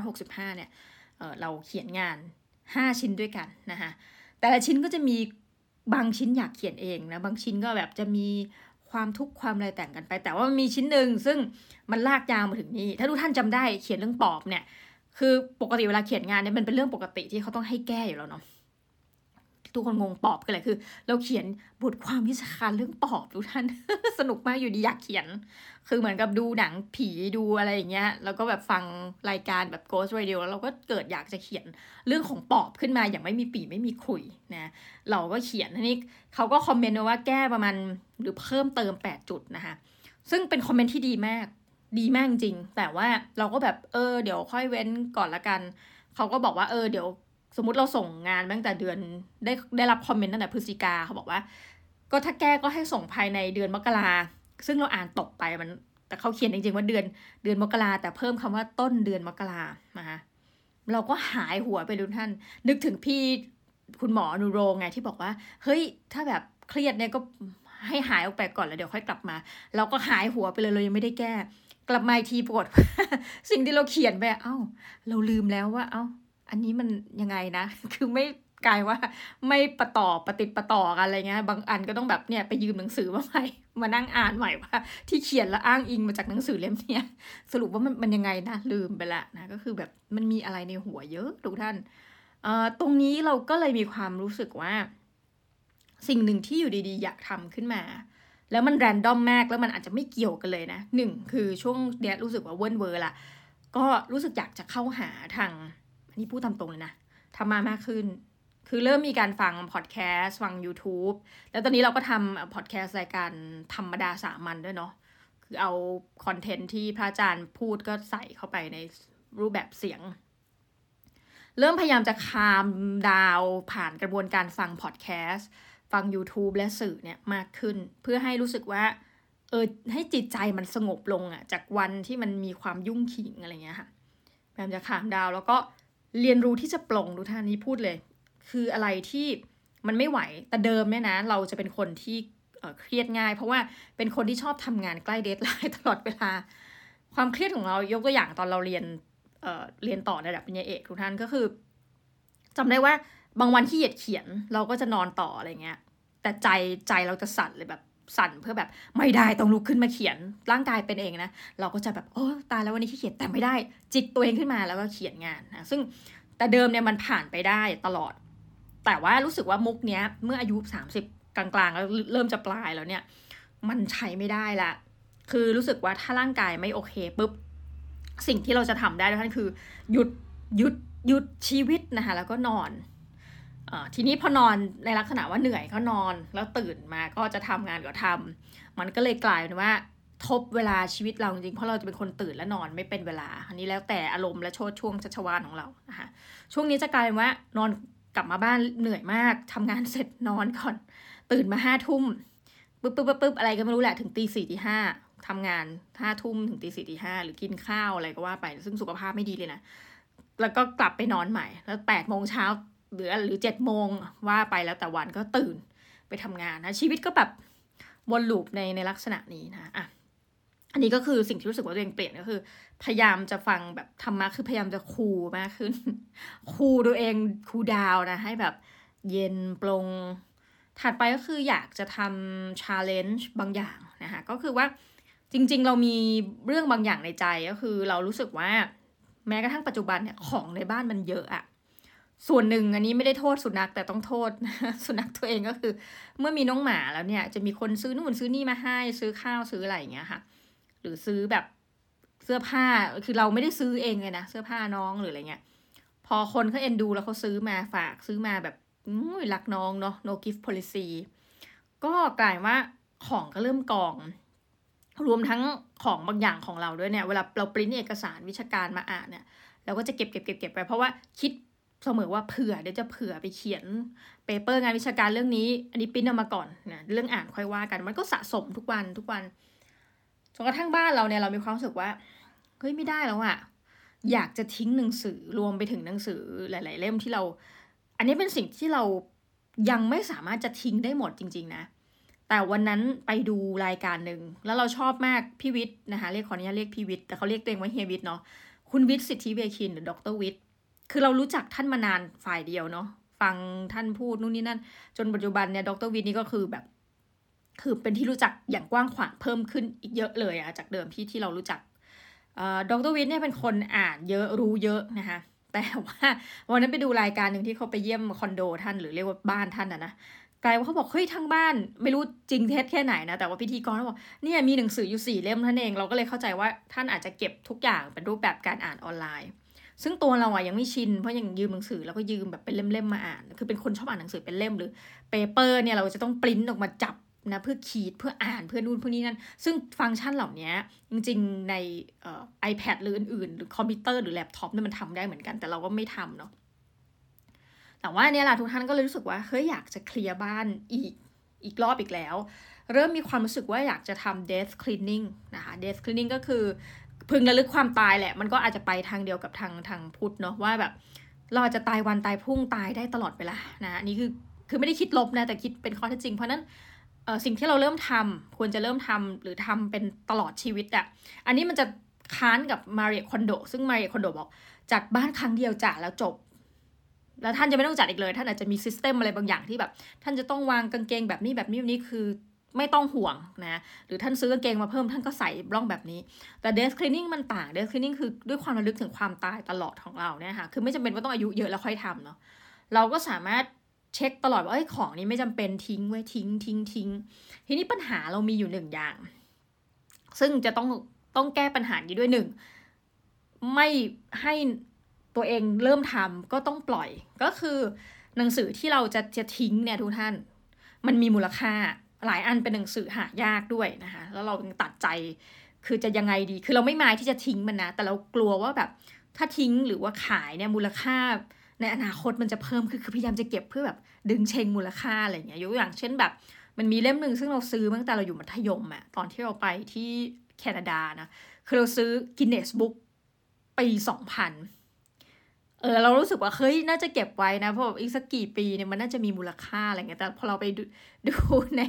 2565 เนี่ยเเราเขียนงาน 5 ชิ้นด้วยกันนะคะแต่ละชิ้นก็จะมีบางชิ้นอยากเขียนเองนะบางชิ้นก็แบบจะมี ความทุกข์ความอะไรแต่งกันไป แต่ว่ามีชิ้นหนึ่งซึ่งมันลากยาวมาถึงนี้ถ้าทุกท่านจำได้เขียนเรื่องปอบเนี่ย คือปกติเวลาเขียนงานเนี่ยมันเป็นเรื่องปกติที่เขาต้องให้แก้อยู่แล้วเนาะ ทุกคนงงปอบกันเลยคือ เราเขียนบทความวิชาการเรื่องปอบทุกท่าน สนุกมากอยู่ดีอยากเขียน คือเหมือนกับดูหนังผีดูอะไรอย่างเงี้ยแล้วก็แบบฟังรายการแบบ Ghost Radio แล้วเราก็เกิดอยากจะเขียนเรื่องของปอบขึ้นมาอย่างไม่มีปีไม่มีคุยนะเราก็เขียนนี้เขาก็คอมเมนต์ว่าแก้ประมาณหรือเพิ่มเติม 8 จุดนะคะซึ่งเป็นคอมเมนต์ที่ดีมากดีมากจริง แต่ว่าเราก็แบบเออเดี๋ยวค่อยเว้นก่อนละกัน เขาก็บอกว่าเออเดี๋ยว สมมติเราส่งงานตั้งแต่เดือนได้ได้รับคอมเมนต์ตั้งแต่พฤศจิกาเขาบอกว่า ก็ถ้าแก้ก็ให้ส่งภายในเดือนมกราซึ่งเราอ่านตกไปมัน แต่เขาเขียนจริงๆว่าเดือนเดือนมกราแต่เพิ่มคำว่าต้นเดือนมกรานะคะเราก็หายหัวไปทุกท่าน นึกถึงพี่คุณหมอนูโรงไงที่บอกว่า เฮ้ยถ้าแบบเครียดเนี่ยก็ให้หายออกไปก่อนแล้วเดี๋ยวค่อยกลับมา เราก็หายหัวไปเลยเรายังไม่ได้แก้ กลับมาทีปรากฏสิ่งที่เราเขียนไปเอ้า เราลืมแล้วว่า เอ้า อันนี้มันยังไงนะ คือมันกลายว่าไม่ประต่อประติดประต่อกันอะไรเงี้ย บางอันก็ต้องแบบเนี่ยไปยืมหนังสือมาใหม่ มานั่งอ่านใหม่ว่า ที่เขียนแล้วอ้างอิงมาจากหนังสือเล่มเนี้ย สรุปว่ามันมันยังไงนะลืมไปละนะ ก็คือแบบมันมีอะไรในหัวเยอะทุกท่าน เอ่อตรงนี้เราก็เลยมีความรู้สึกว่า สิ่งหนึ่งที่อยู่ดีๆ อยากทำขึ้นมา แล้วมัน random มากแล้วมันอาจจะไม่เกี่ยวกันเลยนะหนึ่งคือช่วงเนี้ยรู้สึกว่าเวิร์นเวอร์ละก็รู้สึกอยากจะเข้าหาทาง นนี้พูดตามตรงเลยนะทำมามากขึ้น คือเริ่มมีการฟังพอดแคสต์ฟัง YouTube แล้วตอนนี้เราก็ทำพอดแคสต์รายการธรรมดาสามัญด้วยเนาะคือเอาคอนเทนต์ที่พระอาจารย์พูดก็ใส่เข้าไปในรูปแบบเสียง เริ่มพยายามจะคามดาวผ่านกระบวนการฟังพอดแคสต์ฟัง YouTube และสื่อเนี่ยมากขึ้น เพื่อให้รู้สึกว่าเออให้จิตใจมันสงบลงอะจากวันที่มันมีความยุ่งเหยิงอะไรเงี้ยค่ะพยายามจะ calm down แล้วก็ เรียนรู้ที่จะปลงดูท่านี้พูดเลย คืออะไรที่มันไม่ไหวแต่เดิมเนี่ยนะ เราจะเป็นคนที่เครียดง่าย เพราะว่าเป็นคนที่ชอบทำงานใกล้ deadline ตลอดเวลา ความเครียดของเรายกตัวอย่างตอนเราเรียนเเรียนต่อในระดับปริญญาเอกทุกท่านก็คือจำได้ว่าบางวันที่เหยียดเขียนเราก็จะนอนต่ออะไรเงี้ย แต่ใจใจเราจะสั่นเลยแบบ สั่นเพื่อแบบไม่ได้ต้องลุกขึ้นมาเขียนร่างกายเป็นเองนะ เราก็จะแบบโอ้ตายแล้ววันนี้ขี้เขียนแต่ไม่ได้ จิตตัวเองขึ้นมาแล้วก็เขียนงานนะซึ่งแต่เดิมเนี่ยมันผ่านไปได้ตลอด แต่ว่ารู้สึกว่ามุกเนี้ยเมื่ออายุสามสิบกลางๆ แล้วเริ่มจะปลายแล้วเนี่ยมันใช้ไม่ได้ละ คือรู้สึกว่าถ้าร่างกายไม่โอเคปุ๊บสิ่งที่เราจะทำได้ท่านคือ หยุดหยุดหยุดชีวิตนะคะแล้วก็นอน ทีนี้พอนอนในลักษณะว่าเหนื่อยก็นอนแล้วตื่นมาก็จะทำงานก็ทำมันก็เลยกลายเป็นว่าทบเวลาชีวิตเราจริงเพราะเราจะเป็นคนตื่นและนอนไม่เป็นเวลา อันนี้แล้วแต่อารมณ์และโชดช่วงชัชวานของเรานะคะช่วงนี้จะกลายเป็นว่านอนกลับมาบ้านเหนื่อยมากทำงานเสร็จนอนก่อน ตื่นมาห้าทุ่มปุ๊บปุ๊บปุ๊บอะไรก็ไม่รู้แหละถึงตีสี่ตีห้าทำงานห้าทุ่มถึงตีสี่ตีห้าหรือกินข้าวอะไรก็ว่าไป ซึ่งสุขภาพไม่ดีเลยนะแล้วก็กลับไปนอนใหม่ แล้วแปดโมงเช้า หรือหรือเจ็ดโมงว่าไปแล้วแต่วันก็ตื่นไปทำงานนะ ชีวิตก็แบบวนลูปในในลักษณะนี้นะอะอันนี้ก็คือสิ่งที่รู้สึกว่าตัวเองเปลี่ยนก็คือ พยายามจะฟังแบบธรรมะคือพยายามจะคูมากขึ้น คูตัวเองคูดาวนะ ให้แบบเย็นปลง ถัดไปก็คืออยากจะทำชาเลนจ์บางอย่างนะคะก็คือว่าจริง ๆ เรามีเรื่องบางอย่างในใจก็คือ เรารู้สึกว่าแม้กระทั่งปัจจุบันเนี่ยของในบ้านมันเยอะอะ ส่วนหนึ่งอันนี้ไม่ได้โทษสุนัขแต่ต้องโทษสุนัขตัวเองก็คือ เมื่อมีน้องหมาแล้วเนี่ย จะมีคนซื้อนู่นซื้อนี่มาให้ซื้อข้าวซื้ออะไรอย่างเงี้ยค่ะ หรือซื้อแบบเสื้อผ้าคือเราไม่ได้ซื้อเองเลยนะเสื้อผ้าน้องหรืออะไรเงี้ย พอคนเขาเอ็นดูแล้วเขาซื้อมาฝากซื้อมาแบบรักน้องเนาะ no gift policy ก็กลายว่าของก็เริ่มกอง รวมทั้งของบางอย่างของเราด้วยเนี่ย เวลาเราปริ้นเอกสารวิชาการมาอ่านเนี่ยเราก็จะเก็บเก็บเก็บเก็บไปเพราะว่าคิด เสมอว่าเผื่อเดี๋ยวจะเผื่อไปเขียน paper งานวิชาการเรื่องนี้ อันนี้ปิ้นเอามาก่อนนะเรื่องอ่านค่อยว่ากัน มันก็สะสมทุกวันทุกวันจนกระทั่งบ้านเราเนี่ยเรามีความรู้สึกว่าเฮ้ยไม่ได้แล้วอะอยากจะทิ้งหนังสือรวมไปถึงหนังสือหลาย ๆ เล่มที่เรา อันนี้เป็นสิ่งที่เรายังไม่สามารถจะทิ้งได้หมดจริง ๆ นะ แต่วันนั้นไปดูรายการหนึ่งแล้วเราชอบมากพี่วิทย์นะคะเรียกขออนุญาตเรียกพี่วิทย์แต่เขาเรียกตัวเองว่าเฮียวิทย์เนาะคุณวิทย์สิทธิเวคินหรือดรวิทย์ คือเรารู้จักท่านมานานฝ่ายเดียวเนาะฟังท่านพูดนู่นนี่นั่น จนปัจจุบันเนี่ยดรวิทย์นี่ก็คือแบบ คือเป็นที่รู้จักอย่างกว้างขวางเพิ่มขึ้นอีกเยอะเลยอะจากเดิมที่ที่เรารู้จักดรวิทย์เนี่ยเป็นคนอ่านเยอะรู้เยอะนะคะแต่ว่าวันนั้นไปดูรายการหนึ่งที่เขาไปเยี่ยมคอนโดท่านหรือเรียกว่าบ้านท่านอะนะกลายว่าเขาบอกเฮ้ยทั้งบ้านไม่รู้จริงเท็จแค่ไหนนะแต่ว่าพิธีกรเขาบอกเนี่ยมีหนังสืออยู่สี่เล่มท่านเองเราก็เลยเข้าใจว่าท่านอาจจะเก็บทุกอย่างเป็นรูปแบบการอ่านออนไลน์ ซึ่งตัวเราอะยังไม่ชิน เพราะยังยืมหนังสือแล้วก็ยืมแบบเป็นเล่มๆมาอ่าน คือเป็นคนชอบอ่านหนังสือเป็นเล่มหรือpaper เนี่ยเราจะต้องปริ้นออกมาจับนะเพื่อขีดเพื่ออ่านเพื่อนู่นเพื่อนี่นั่น ซึ่งฟังก์ชันเหล่านี้จริงๆในเอ่อ iPad หรืออื่นๆ หรือคอมพิวเตอร์หรือแล็ปท็อปเนี่ยมันทำได้เหมือนกันแต่เราก็ไม่ทำเนาะแต่ว่าเนี่ยแหละทุกท่านก็เลยรู้สึกว่าเฮ้ยอยากจะเคลียร์บ้านอีกอีกรอบอีกแล้ว เริ่มมีความรู้สึกว่าอยากจะทำ death cleaning นะคะ death cleaning ก็คือ พึงระลึกความตายแหละ มันก็อาจจะไปทางเดียวกับทางทางพุทธเนาะว่าแบบ เราจะตายวันตายพรุ่งตายได้ตลอดเวลานะอันนี้คือคือไม่ได้คิดลบนะแต่คิดเป็นข้อเท็จจริง เพราะนั้นสิ่งที่เราเริ่มทำควรจะเริ่มทำหรือทำเป็นตลอดชีวิตอะอันนี้มันจะค้านกับมาเรียคอนโด ซึ่งมาเรียคอนโดบอกจัดบ้านครั้งเดียวจ่าแล้วจบ แล้วท่านจะไม่ต้องจัดอีกเลย ท่านอาจจะมีซิสเต็มอะไรบางอย่างที่แบบ ท่านจะต้องวางกางเกงแบบนี้แบบนี้แบบนี้คือ ไม่ต้องห่วงนะหรือท่านซื้อกางเกงมาเพิ่มท่านก็ใส่ร่องแบบนี้ แต่เดสคลีนิ่งมันต่างเดสคลีนิ่งคือด้วยความระลึกถึงความตายตลอดของเราเนี่ยค่ะคือไม่จำเป็นว่าต้องอายุเยอะแล้วค่อยทำเนาะเราก็สามารถเช็คตลอดว่าเอ้ของนี้ไม่จำเป็นทิ้งไว้ทิ้งทิ้งทิ้งทีนี้ปัญหาเรามีอยู่หนึ่งอย่าง ซึ่งจะต้องต้องแก้ปัญหานี้ด้วยหนึ่งไม่ให้ตัวเองเริ่มทำก็ต้องปล่อยก็คือหนังสือที่เราจะจะทิ้งเนี่ยทุกท่าน มันมีมูลค่า หลายอันเป็นหนังสือหายากด้วยนะคะแล้วเราตัดใจคือจะยังไงดี คือเราไม่มายที่จะทิ้งมันนะ แต่เรากลัวว่าแบบถ้าทิ้งหรือว่าขายเนี่ยมูลค่า ในอนาคตมันจะเพิ่มคือคือพยายามจะเก็บเพื่อแบบดึงเชงมูลค่าอะไรเงี้ยยกอย่างเช่นแบบ มันมีเล่มหนึ่งซึ่งเราซื้อตั้งแต่เราอยู่มัธยมอะตอนที่เราไปที่แคนาดานะคือเราซื้อ Guinness Book ปีสองพัน เออเรารู้สึกว่าเฮ้ยน่าจะเก็บไว้นะเพราะอีกสักกี่ปีเนี่ยมันน่าจะมีมูลค่าอะไรเงี้ยแต่พอเราไปดูดูใน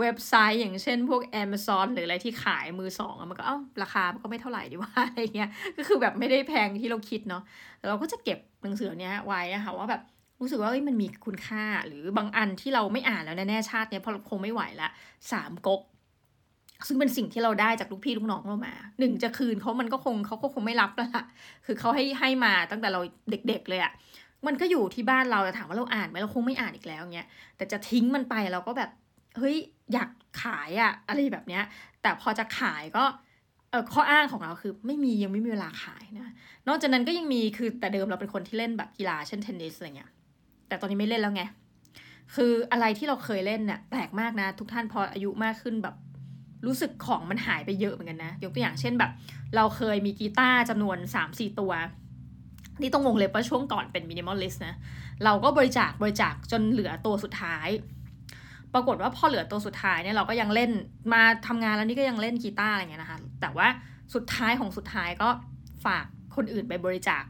เว็บไซต์อย่างเช่นพวก Amazon หรืออะไรที่ขายมือสองมันก็เอ้าราคามันก็ไม่เท่าไหร่ดีว่าอะไรเงี้ยก็คือแบบไม่ได้แพงที่เราคิดเนาะแต่เราก็จะเก็บหนังสือเนี้ยไว้อะคะว่าแบบรู้สึกว่ามันมีคุณค่าหรือบางอันที่เราไม่อ่านแล้วแน่ชาติเนี้ยเพราะเราคงไม่ไหวละสามก๊ก ซึ่งเป็นสิ่งที่เราได้จากลูกพี่ลูกน้องเรามาหนึ่งจะคืนเขามันก็คงเขาก็คงไม่รับแล้วล่ะคือเขาให้ให้มาตั้งแต่เราเด็ก ๆ เลยอะ่ะมันก็อยู่ที่บ้านเราแต่ถามว่าเราอ่านไหมเราคงไม่อ่านอีกแล้วเงี้ยแต่จะทิ้งมันไปเราก็แบบเฮ้ยอยากขายอะอะไรแบบเนี้ย แต่พอจะขายก็เออข้ออ้างของเราคือไม่มียังไม่มีเวลาขายนะ นอกจากนั้นก็ยังมีคือแต่เดิมเราเป็นคนที่เล่นแบบกีฬาเช่นเทนนิสอะไรเงี้ยแต่ตอนนี้ไม่เล่นแล้วไงคืออะไรที่เราเคยเล่นเนี่ยแปลกมากนะ ทุกท่านพออายุมากขึ้นแบบ รู้สึกของมันหายไปเยอะเหมือนกันนะ ยกตัวอย่างเช่นแบบ เราเคยมีกีตาร์จำนวน 3-4 ตัวนี่ต้องวงเล็บว่าช่วงก่อนเป็น minimalist นะ เราก็บริจาคบริจาคจนเหลือตัวสุดท้าย ปรากฏว่าพอเหลือตัวสุดท้ายเนี่ยเราก็ยังเล่นมาทำงานแล้วนี่ก็ยังเล่นกีตาร์อะไรเงี้ยนะคะ แต่ว่าสุดท้ายของสุดท้ายก็ฝากคนอื่นไปบริจาค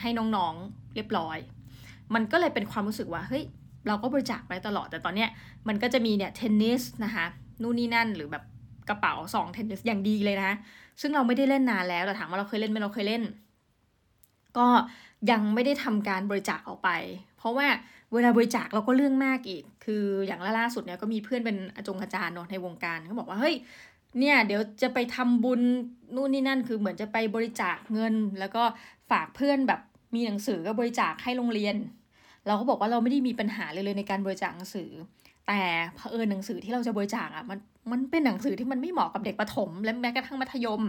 ให้น้องๆเรียบร้อย มันก็เลยเป็นความรู้สึกว่าเฮ้ยเราก็บริจาคไปตลอด แต่ตอนเนี้ยมันก็จะมีเนี่ยเทนนิสนะคะนู่นนี่นั่นหรือแบบ กระเป๋าสองเทนนิสอย่างดีเลยนะซึ่งเราไม่ได้เล่นนานแล้วแต่ถามว่าเราเคยเล่นไหมเราเคยเล่น ก็ยังไม่ได้ทำการบริจาคออกไป เพราะว่าเวลาบริจาคเราก็เรื่องมากอีก คืออย่างล่าสุดเนี่ยก็มีเพื่อนเป็นอาจงอาจารย์เนาะในวงการเขาบอกว่าเฮ้ยเนี่ยเดี๋ยวจะไปทำบุญนู่นนี่นั่นคือเหมือนจะไปบริจาคเงิน แล้วก็ฝากเพื่อนแบบมีหนังสือก็บริจาคให้โรงเรียน เราก็บอกว่าเราไม่ได้มีปัญหาเลยเลยในการบริจาคหนังสือ แต่เผอิญหนังสือที่เราจะบริจาคอะมัน มันเป็นหนังสือที่มันไม่เหมาะกับเด็กประถม และแม้กระทั่งมัธยม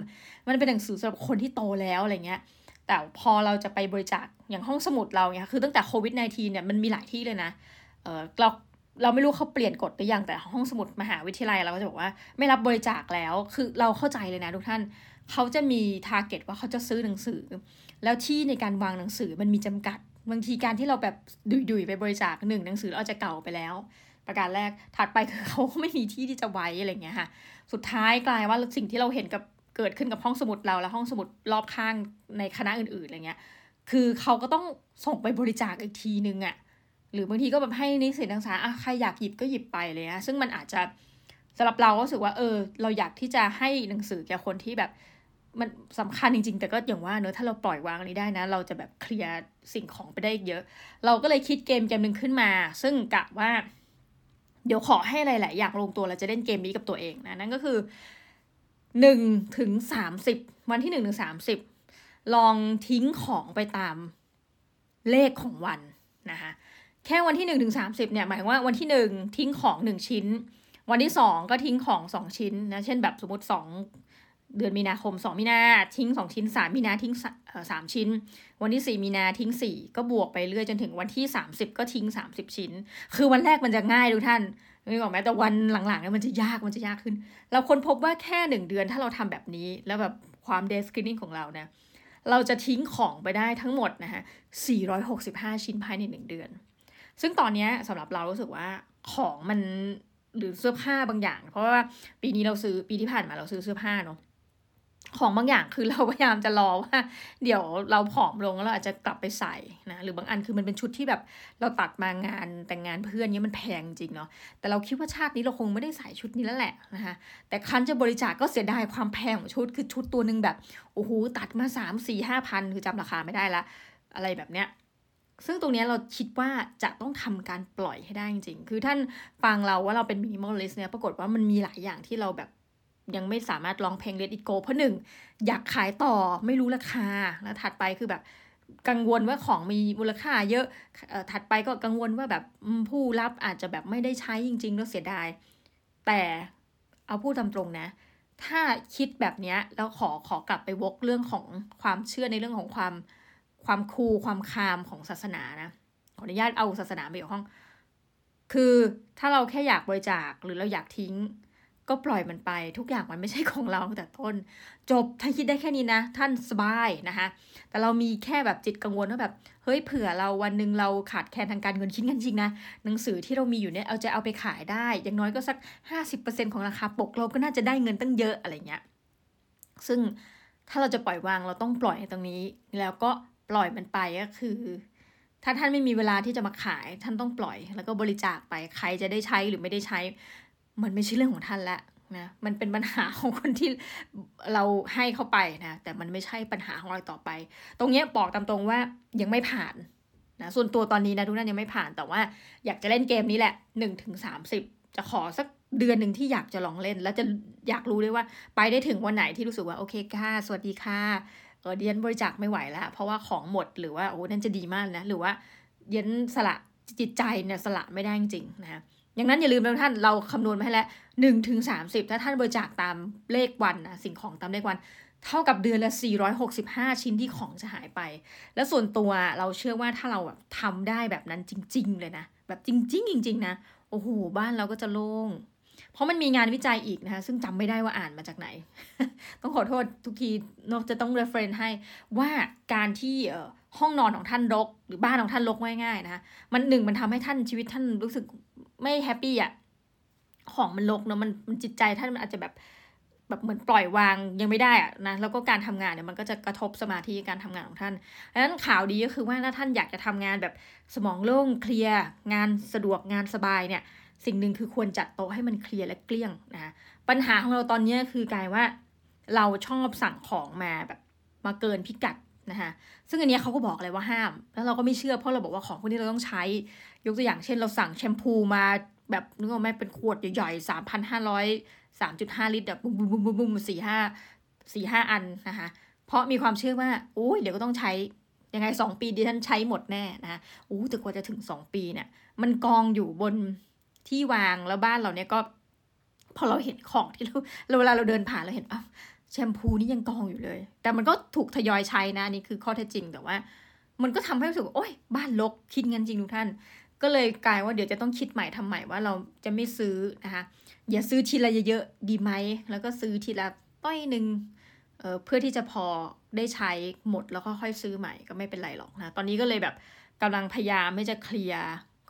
มันเป็นหนังสือสำหรับคนที่โตแล้วอะไรเงี้ย แต่พอเราจะไปบริจาคอย่างห้องสมุดเราเนี่ยคือตั้งแต่โควิด -19 เนี่ยมันมีหลายที่เลยนะ เออเราเราไม่รู้เขาเปลี่ยนกฎหรือยังแต่ห้องสมุดมหาวิทยาลัยเราก็จะบอกว่าไม่รับบริจาคแล้วคือเราเข้าใจเลยนะทุกท่านเขาจะมีทาร์เก็ตว่าเขาจะซื้อหนังสือ แล้วที่ในการวางหนังสือมันมีจำกัด บางทีการที่เราแบบดุยๆไปบริจาคหนึ่งหนังสือเราจะเก่าไปแล้ว ประการแรกถัดไปคือเขาไม่มีที่ที่จะไว้อะไรเงี้ยค่ะ สุดท้ายกลายว่าสิ่งที่เราเห็นกับเกิดขึ้นกับห้องสมุดเราและห้องสมุดรอบข้างในคณะอื่นๆอะไรเงี้ย คือเขาก็ต้องส่งไปบริจาคอีกทีนึงอะ่ะหรือบางทีก็แบบให้นิสิตนักศึกษาอะใครอยากหยิบก็หยิบไปเลยนะซึ่งมันอาจจะสำหรับเราก็รู้สึกว่าเออ เราอยากที่จะให้หนังสือแก่คนที่แบบมันสำคัญจริง ๆ แต่ก็อย่างว่าเนอะถ้าเราปล่อยวางนี้ได้นะ เราจะแบบเคลียร์สิ่งของไปได้เยอะ เราก็เลยคิดเกมเกมหนึ่งขึ้นมา ซึ่งกะว่า เดี๋ยวขอให้หลาย ๆ อย่างลงตัวเราจะเล่นเกมนี้กับตัวเองนะ นั่นก็คือหนึ่งถึงสามสิบวันที่หนึ่งถึงสามสิบลองทิ้งของไปตามเลขของวันนะคะแค่วันที่หนึ่งถึงสามสิบเนี่ยหมายว่าวันที่หนึ่งทิ้งของหนึ่งชิ้น วันที่สองก็ทิ้งของสองชิ้นนะเช่นแบบสมมติสอง เดือนมีนาคมสองมีนาทิ้งสองชิ้นสามมีนาทิ้งสามชิ้น วันที่สี่มีนาทิ้งสี่ก็บวกไปเรื่อยจนถึงวันที่สามสิบก็ทิ้งสามสิบชิ้น คือวันแรกมันจะง่ายดูท่านไม่บอกแม้แต่วันหลังๆเนี่ยมันจะยากมันจะยากขึ้น เราค้นพบว่าแค่หนึ่งเดือนถ้าเราทำแบบนี้ แล้วแบบความเดสครินิ่งของเรานะเราจะทิ้งของไปได้ทั้งหมดนะคะ465 ชิ้นภายในหนึ่งเดือน ซึ่งตอนนี้สำหรับเรารู้สึกว่าของมันหรือเสื้อผ้าบางอย่าง เพราะว่าปีนี้เราซื้อปีที่ผ่านมาเราซื้อเสื้อผ้าเนาะ ของบางอย่างคือเราพยายามจะรอว่า เดี๋ยวเราผอมลงแล้วเราอาจจะกลับไปใส่นะหรือบางอันคือมันเป็นชุดที่แบบเราตัดมางานแต่งงานเพื่อนนี้มันแพงจริงเนาะแต่เราคิดว่าชาตินี้เราคงไม่ได้ใส่ชุดนี้แล้วแหละนะคะแต่คันจะบริจาคกก็เสียดายความแพงของชุดคือชุดตัวหนึ่งแบบโอ้โหตัดมาสามสี่ห้าพันคือจำราคาไม่ได้ละ อะไรแบบเนี้ยซึ่งตรงนี้เราคิดว่าจะต้องทำการปล่อยให้ได้จริงๆ คือท่านฟังเราว่าเราเป็น minimalist เนี่ย ปรากฏว่ามันมีหลายอย่างที่เราแบบ ยังไม่สามารถร้องเพลง Let It Go เพราะหนึ่งอยากขายต่อไม่รู้ราคา แล้วถัดไปคือแบบกังวลว่าของมีมูลค่าเยอะอถัดไปก็กังวลว่าแบบผู้รับอาจจะแบบไม่ได้ใช้จริงๆแล้วเสียดาย แต่เอาพูดตามตรงนะ ถ้าคิดแบบนี้แล้วขอขอกลับไปวกเรื่องของความเชื่อในเรื่องของความความคูความคามของศาสนานะขออนุญาตเอาศาสนาไปเกี่ยวข้อง คือถ้าเราแค่อยากบริจาคหรือเราอยากทิ้ง ก็ปล่อยมันไป ทุกอย่างมันไม่ใช่ของเราแต่ต้น จบถ้าคิดได้แค่นี้นะ ท่านสบายนะคะแต่เรามีแค่แบบจิตกังวลว่าแบบเฮ้ยเผื่อเราวันหนึ่งเราขาดแคลนทางการเงินคิดกันจริงนะหนังสือที่เรามีอยู่เนี่ยเอาจะเอาไปขายได้ อย่างน้อยก็สัก 50%ของราคาปกเราก็น่าจะได้เงินตั้งเยอะอะไรเงี้ยซึ่งถ้าเราจะปล่อยวางเราต้องปล่อยตรงนี้ แล้วก็ปล่อยมันไปก็คือ ถ้าท่านไม่มีเวลาที่จะมาขาย ท่านต้องปล่อย แล้วก็บริจาคไปใครจะได้ใช้หรือไม่ได้ใช้ มันไม่ใช่เรื่องของท่านแล้วนะมันเป็นปัญหาของคนที่เราให้เข้าไปนะแต่มันไม่ใช่ปัญหาของเราต่อไป ตรงนี้บอกตามตรงว่ายังไม่ผ่านนะส่วนตัวตอนนี้นะทุกท่านยังไม่ผ่านแต่ว่าอยากจะเล่นเกมนี้แหละหนึ่งถึงสามสิบจะขอสักเดือนหนึ่งที่อยากจะลองเล่น แล้วจะอยากรู้ด้วยว่าไปได้ถึงวันไหนที่รู้สึกว่าโอเคค่ะสวัสดีค่ะเออเดียนบริจาคไม่ไหวแล้ว เพราะว่าของหมดหรือว่าโอ้นั่นจะดีมากนะหรือว่าเดียนสละจิตใจเนี่ยสละไม่ได้จริงนะ อย่างนั้นอย่าลืมนะท่านเราคำนวณมาให้แล้วหนึ่งถึงสามสิบถ้าท่านบริจาคตามเลขวันนะสิ่งของตามเลขวัน เท่ากับเดือนละ 465 ชิ้นที่ของจะหายไป แล้วส่วนตัวเราเชื่อว่าถ้าเราแบบทำได้แบบนั้นจริง ๆ เลยนะ แบบจริง ๆ จริง ๆ นะ โอ้โห บ้านเราก็จะโล่งเพราะมันมีงานวิจัยอีกนะคะ ซึ่งจำไม่ได้ว่าอ่านมาจากไหน ต้องขอโทษทุกทีนกจะต้อง reference ให้ว่าการที่ห้องนอนของท่านรก หรือบ้านของท่านรกง่ายๆนะมันหนึ่งมันทำให้ท่านชีวิตท่านรู้สึก ไม่แฮปปี้อะ ของมันลกเนาะมันมันจิตใจท่านมันอาจจะแบบแบบเหมือนปล่อยวางยังไม่ได้อะนะแล้วก็การทำงานเนี่ยมันก็จะกระทบสมาธิการทำงานของท่านดังนั้นข่าวดีก็คือว่าถ้าท่านอยากจะทำงานแบบสมองโล่งเคลียร์งานสะดวกงานสบายเนี่ย สิ่งหนึ่งคือควรจัดโต๊ะให้มันเคลียร์และเกลี้ยงนะปัญหาของเราตอนนี้คือกลายว่า เราชอบสั่งของมาแบบมาเกินพิกัด นะคะซึ่งอันนี้เขาก็บอกเลยว่าห้าม แล้วเราก็ไม่เชื่อเพราะเราบอกว่าของพวกนี้เราต้องใช้ ยกตัวอย่างเช่นเราสั่งแชมพูมาแบบนึกว่าไม่เป็นขวดใหญ่ๆสามพันห้าร้อยสามจุดห้าลิตรแบบบุ้มบุ้มบุ้มบุ้มสี่ห้าสี่ห้าอันนะคะเพราะมีความเชื่อว่าโอ้ยเดี๋ยวก็ต้องใช้ยังไงสองปีดิฉันใช้หมดแน่นะโอ้แต่กว่าจะถึงสองปีเนี่ยมันกองอยู่บนที่วางแล้วบ้านเราเนี่ยก็ พอเราเห็นของที่เราเวลาเราเดินผ่านเราเห็นอ้าว แชมพูนี่ยังกองอยู่เลย แต่มันก็ถูกทยอยใช้นะนี่คือข้อเท็จจริงแต่ว่า มันก็ทำให้รู้สึกโอ้ยบ้านลกคิดงั้นจริงทุกท่าน ก็เลยกลายว่าเดี๋ยวจะต้องคิดใหม่ทำใหม่ว่าเราจะไม่ซื้อนะคะอย่าซื้อทีละเยอะๆดีไหมแล้วก็ซื้อทีละต้อยหนึ่งเเพื่อที่จะพอได้ใช้หมดแล้วก็ค่อยซื้อใหม่ก็ไม่เป็นไรหรอกนะตอนนี้ก็เลยแบบกำลังพยายามไม่จะเคลียร์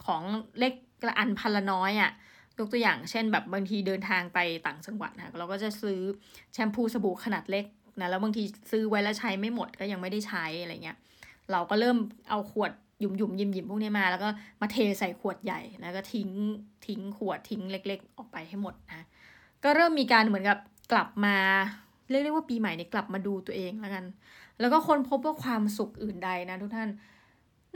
ของเล็กละอันพันละน้อยอะ่ะ ยกตัวอย่างเช่นแบบบางทีเดินทางไปต่างจังหวัดนะเราก็จะซื้อแชมพูสบู่ขนาดเล็กนะแล้วบางทีซื้อไว้แล้วใช้ไม่หมดก็ยังไม่ได้ใช้อะไรเงี้ยเราก็เริ่มเอาขวดหยุ่มหยุ่มยิมยิมพวกนี้มา แล้วก็มาเทใส่ขวดใหญ่แล้วก็ทิ้งทิ้งขวดทิ้งเล็ก ๆ ออกไปให้หมดนะก็เริ่มมีการเหมือนกับกลับมาเรียกได้ว่าปีใหม่นี้กลับมาดูตัวเองแล้วกัน แล้วก็คนพบว่าความสุขอื่นใดนะทุกท่าน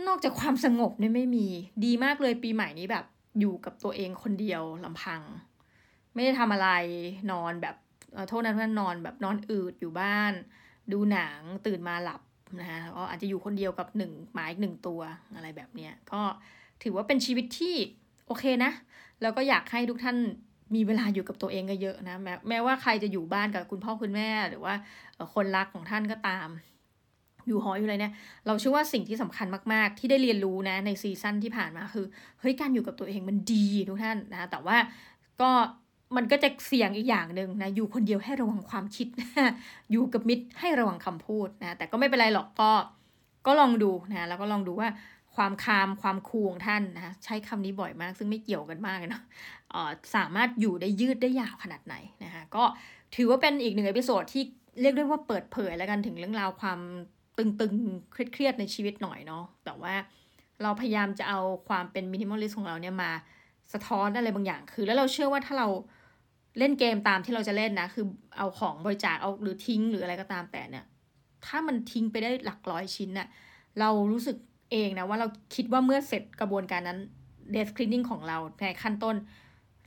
นอกจากความสงบเนี่ยไม่มีดีมากเลยปีใหม่นี้แบบ อยู่กับตัวเองคนเดียวลำพัง ไม่ได้ทำอะไรนอนแบบโทษนะท่านนอนแบบนอนอืดอยู่บ้าน ดูหนังตื่นมาหลับนะคะก็อาจจะอยู่คนเดียวกับหนึ่งหมาอีกหนึ่งตัวอะไรแบบเนี้ยก็ถือว่าเป็นชีวิตที่โอเคนะ แล้วก็อยากให้ทุกท่านมีเวลาอยู่กับตัวเองก็เยอะนะแม้แม้ว่าใครจะอยู่บ้านกับคุณพ่อคุณแม่หรือว่าคนรักของท่านก็ตาม อยู่หออยู่เลยเนี่ยเราเชื่อว่าสิ่งที่สำคัญมาก ๆ ที่ได้เรียนรู้นะในซีซั่นที่ผ่านมาคือเฮ้ยการอยู่กับตัวเองมันดีทุกท่านนะแต่ว่าก็มันก็จะเสี่ยงอีกอย่างหนึ่งนะอยู่คนเดียวให้ระวังความคิด อยู่กับมิตรให้ระวังคำพูดนะแต่ก็ไม่เป็นไรหรอกก็ก็ลองดูนะแล้วก็ลองดูว่าความ calm ความ cool ของท่านนะใช้คำนี้บ่อยมาก ซึ่งไม่เกี่ยวกันมากเนาะสามารถอยู่ได้ยืดได้ยาวขนาดไหนนะคะก็ถือว่าเป็นอีกหนึ่ง episode ที่เรียกได้ว่าเปิดเผยแล้วกันถึงเรื่องราวความ ตึงๆ เครียดๆ ในชีวิตหน่อยเนาะ แต่ว่าเราพยายามจะเอาความเป็น minimalist ของเราเนี่ยมาสะท้อนอะไรบางอย่าง คือแล้วเราเชื่อว่าถ้าเราเล่นเกมตามที่เราจะเล่นนะ คือเอาของบริจาคเอาหรือทิ้งหรืออะไรก็ตามแต่เนี่ย ถ้ามันทิ้งไปได้หลักร้อยชิ้นน่ะ เรารู้สึกเองนะว่าเราคิดว่าเมื่อเสร็จกระบวนการนั้นเดสคลีนนิ่งของเราในขั้นต้น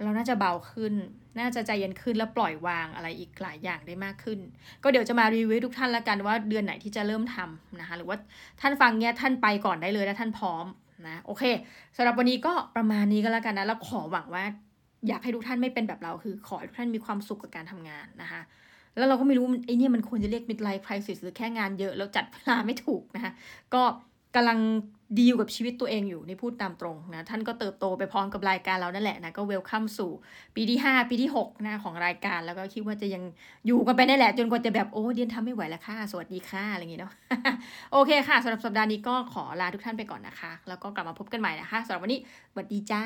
เราน่าจะเบาขึ้น น่าจะใจเย็นขึ้นแล้วปล่อยวางอะไรอีกหลายอย่างได้มากขึ้น ก็เดี๋ยวจะมารีวิวทุกท่านละกันว่าเดือนไหนที่จะเริ่มทำนะคะ หรือว่าท่านฟังเนี้ยท่านไปก่อนได้เลยถ้าท่านพร้อมนะโอเคสำหรับวันนี้ก็ประมาณนี้ก็แล้วกันนะแล้วขอหวังว่า อยากให้ทุกท่านไม่เป็นแบบเราคือ ขอให้ทุกท่านมีความสุขกับการทำงานนะคะ แล้วเราก็ไม่รู้ไอ้นี่มันควรจะเรียก midlife crisis หรือแค่งานเยอะแล้วจัดเวลาไม่ถูกนะคะก็ กำลังดีลกับชีวิตตัวเองอยู่นี่พูดตามตรงนะ ท่านก็เติบโตไปพร้อมกับรายการเรานั่นแหละนะ ก็เวลคัมสู่ปีที่ 5 ปีที่6นะของรายการแล้วก็คิดว่าจะยังอยู่กันไปนั่นแหละ จนกว่าจะแบบโอ้เดียนทำไม่ไหวแล้วค่ะ สวัสดีค่ะ อะไรอย่างงี้เนาะโอเคค่ะสำหรับสัปดาห์นี้ก็ขอลาทุกท่านไปก่อนนะคะ แล้วก็กลับมาพบกันใหม่นะคะสำหรับวันนี้สวัสดีจ้า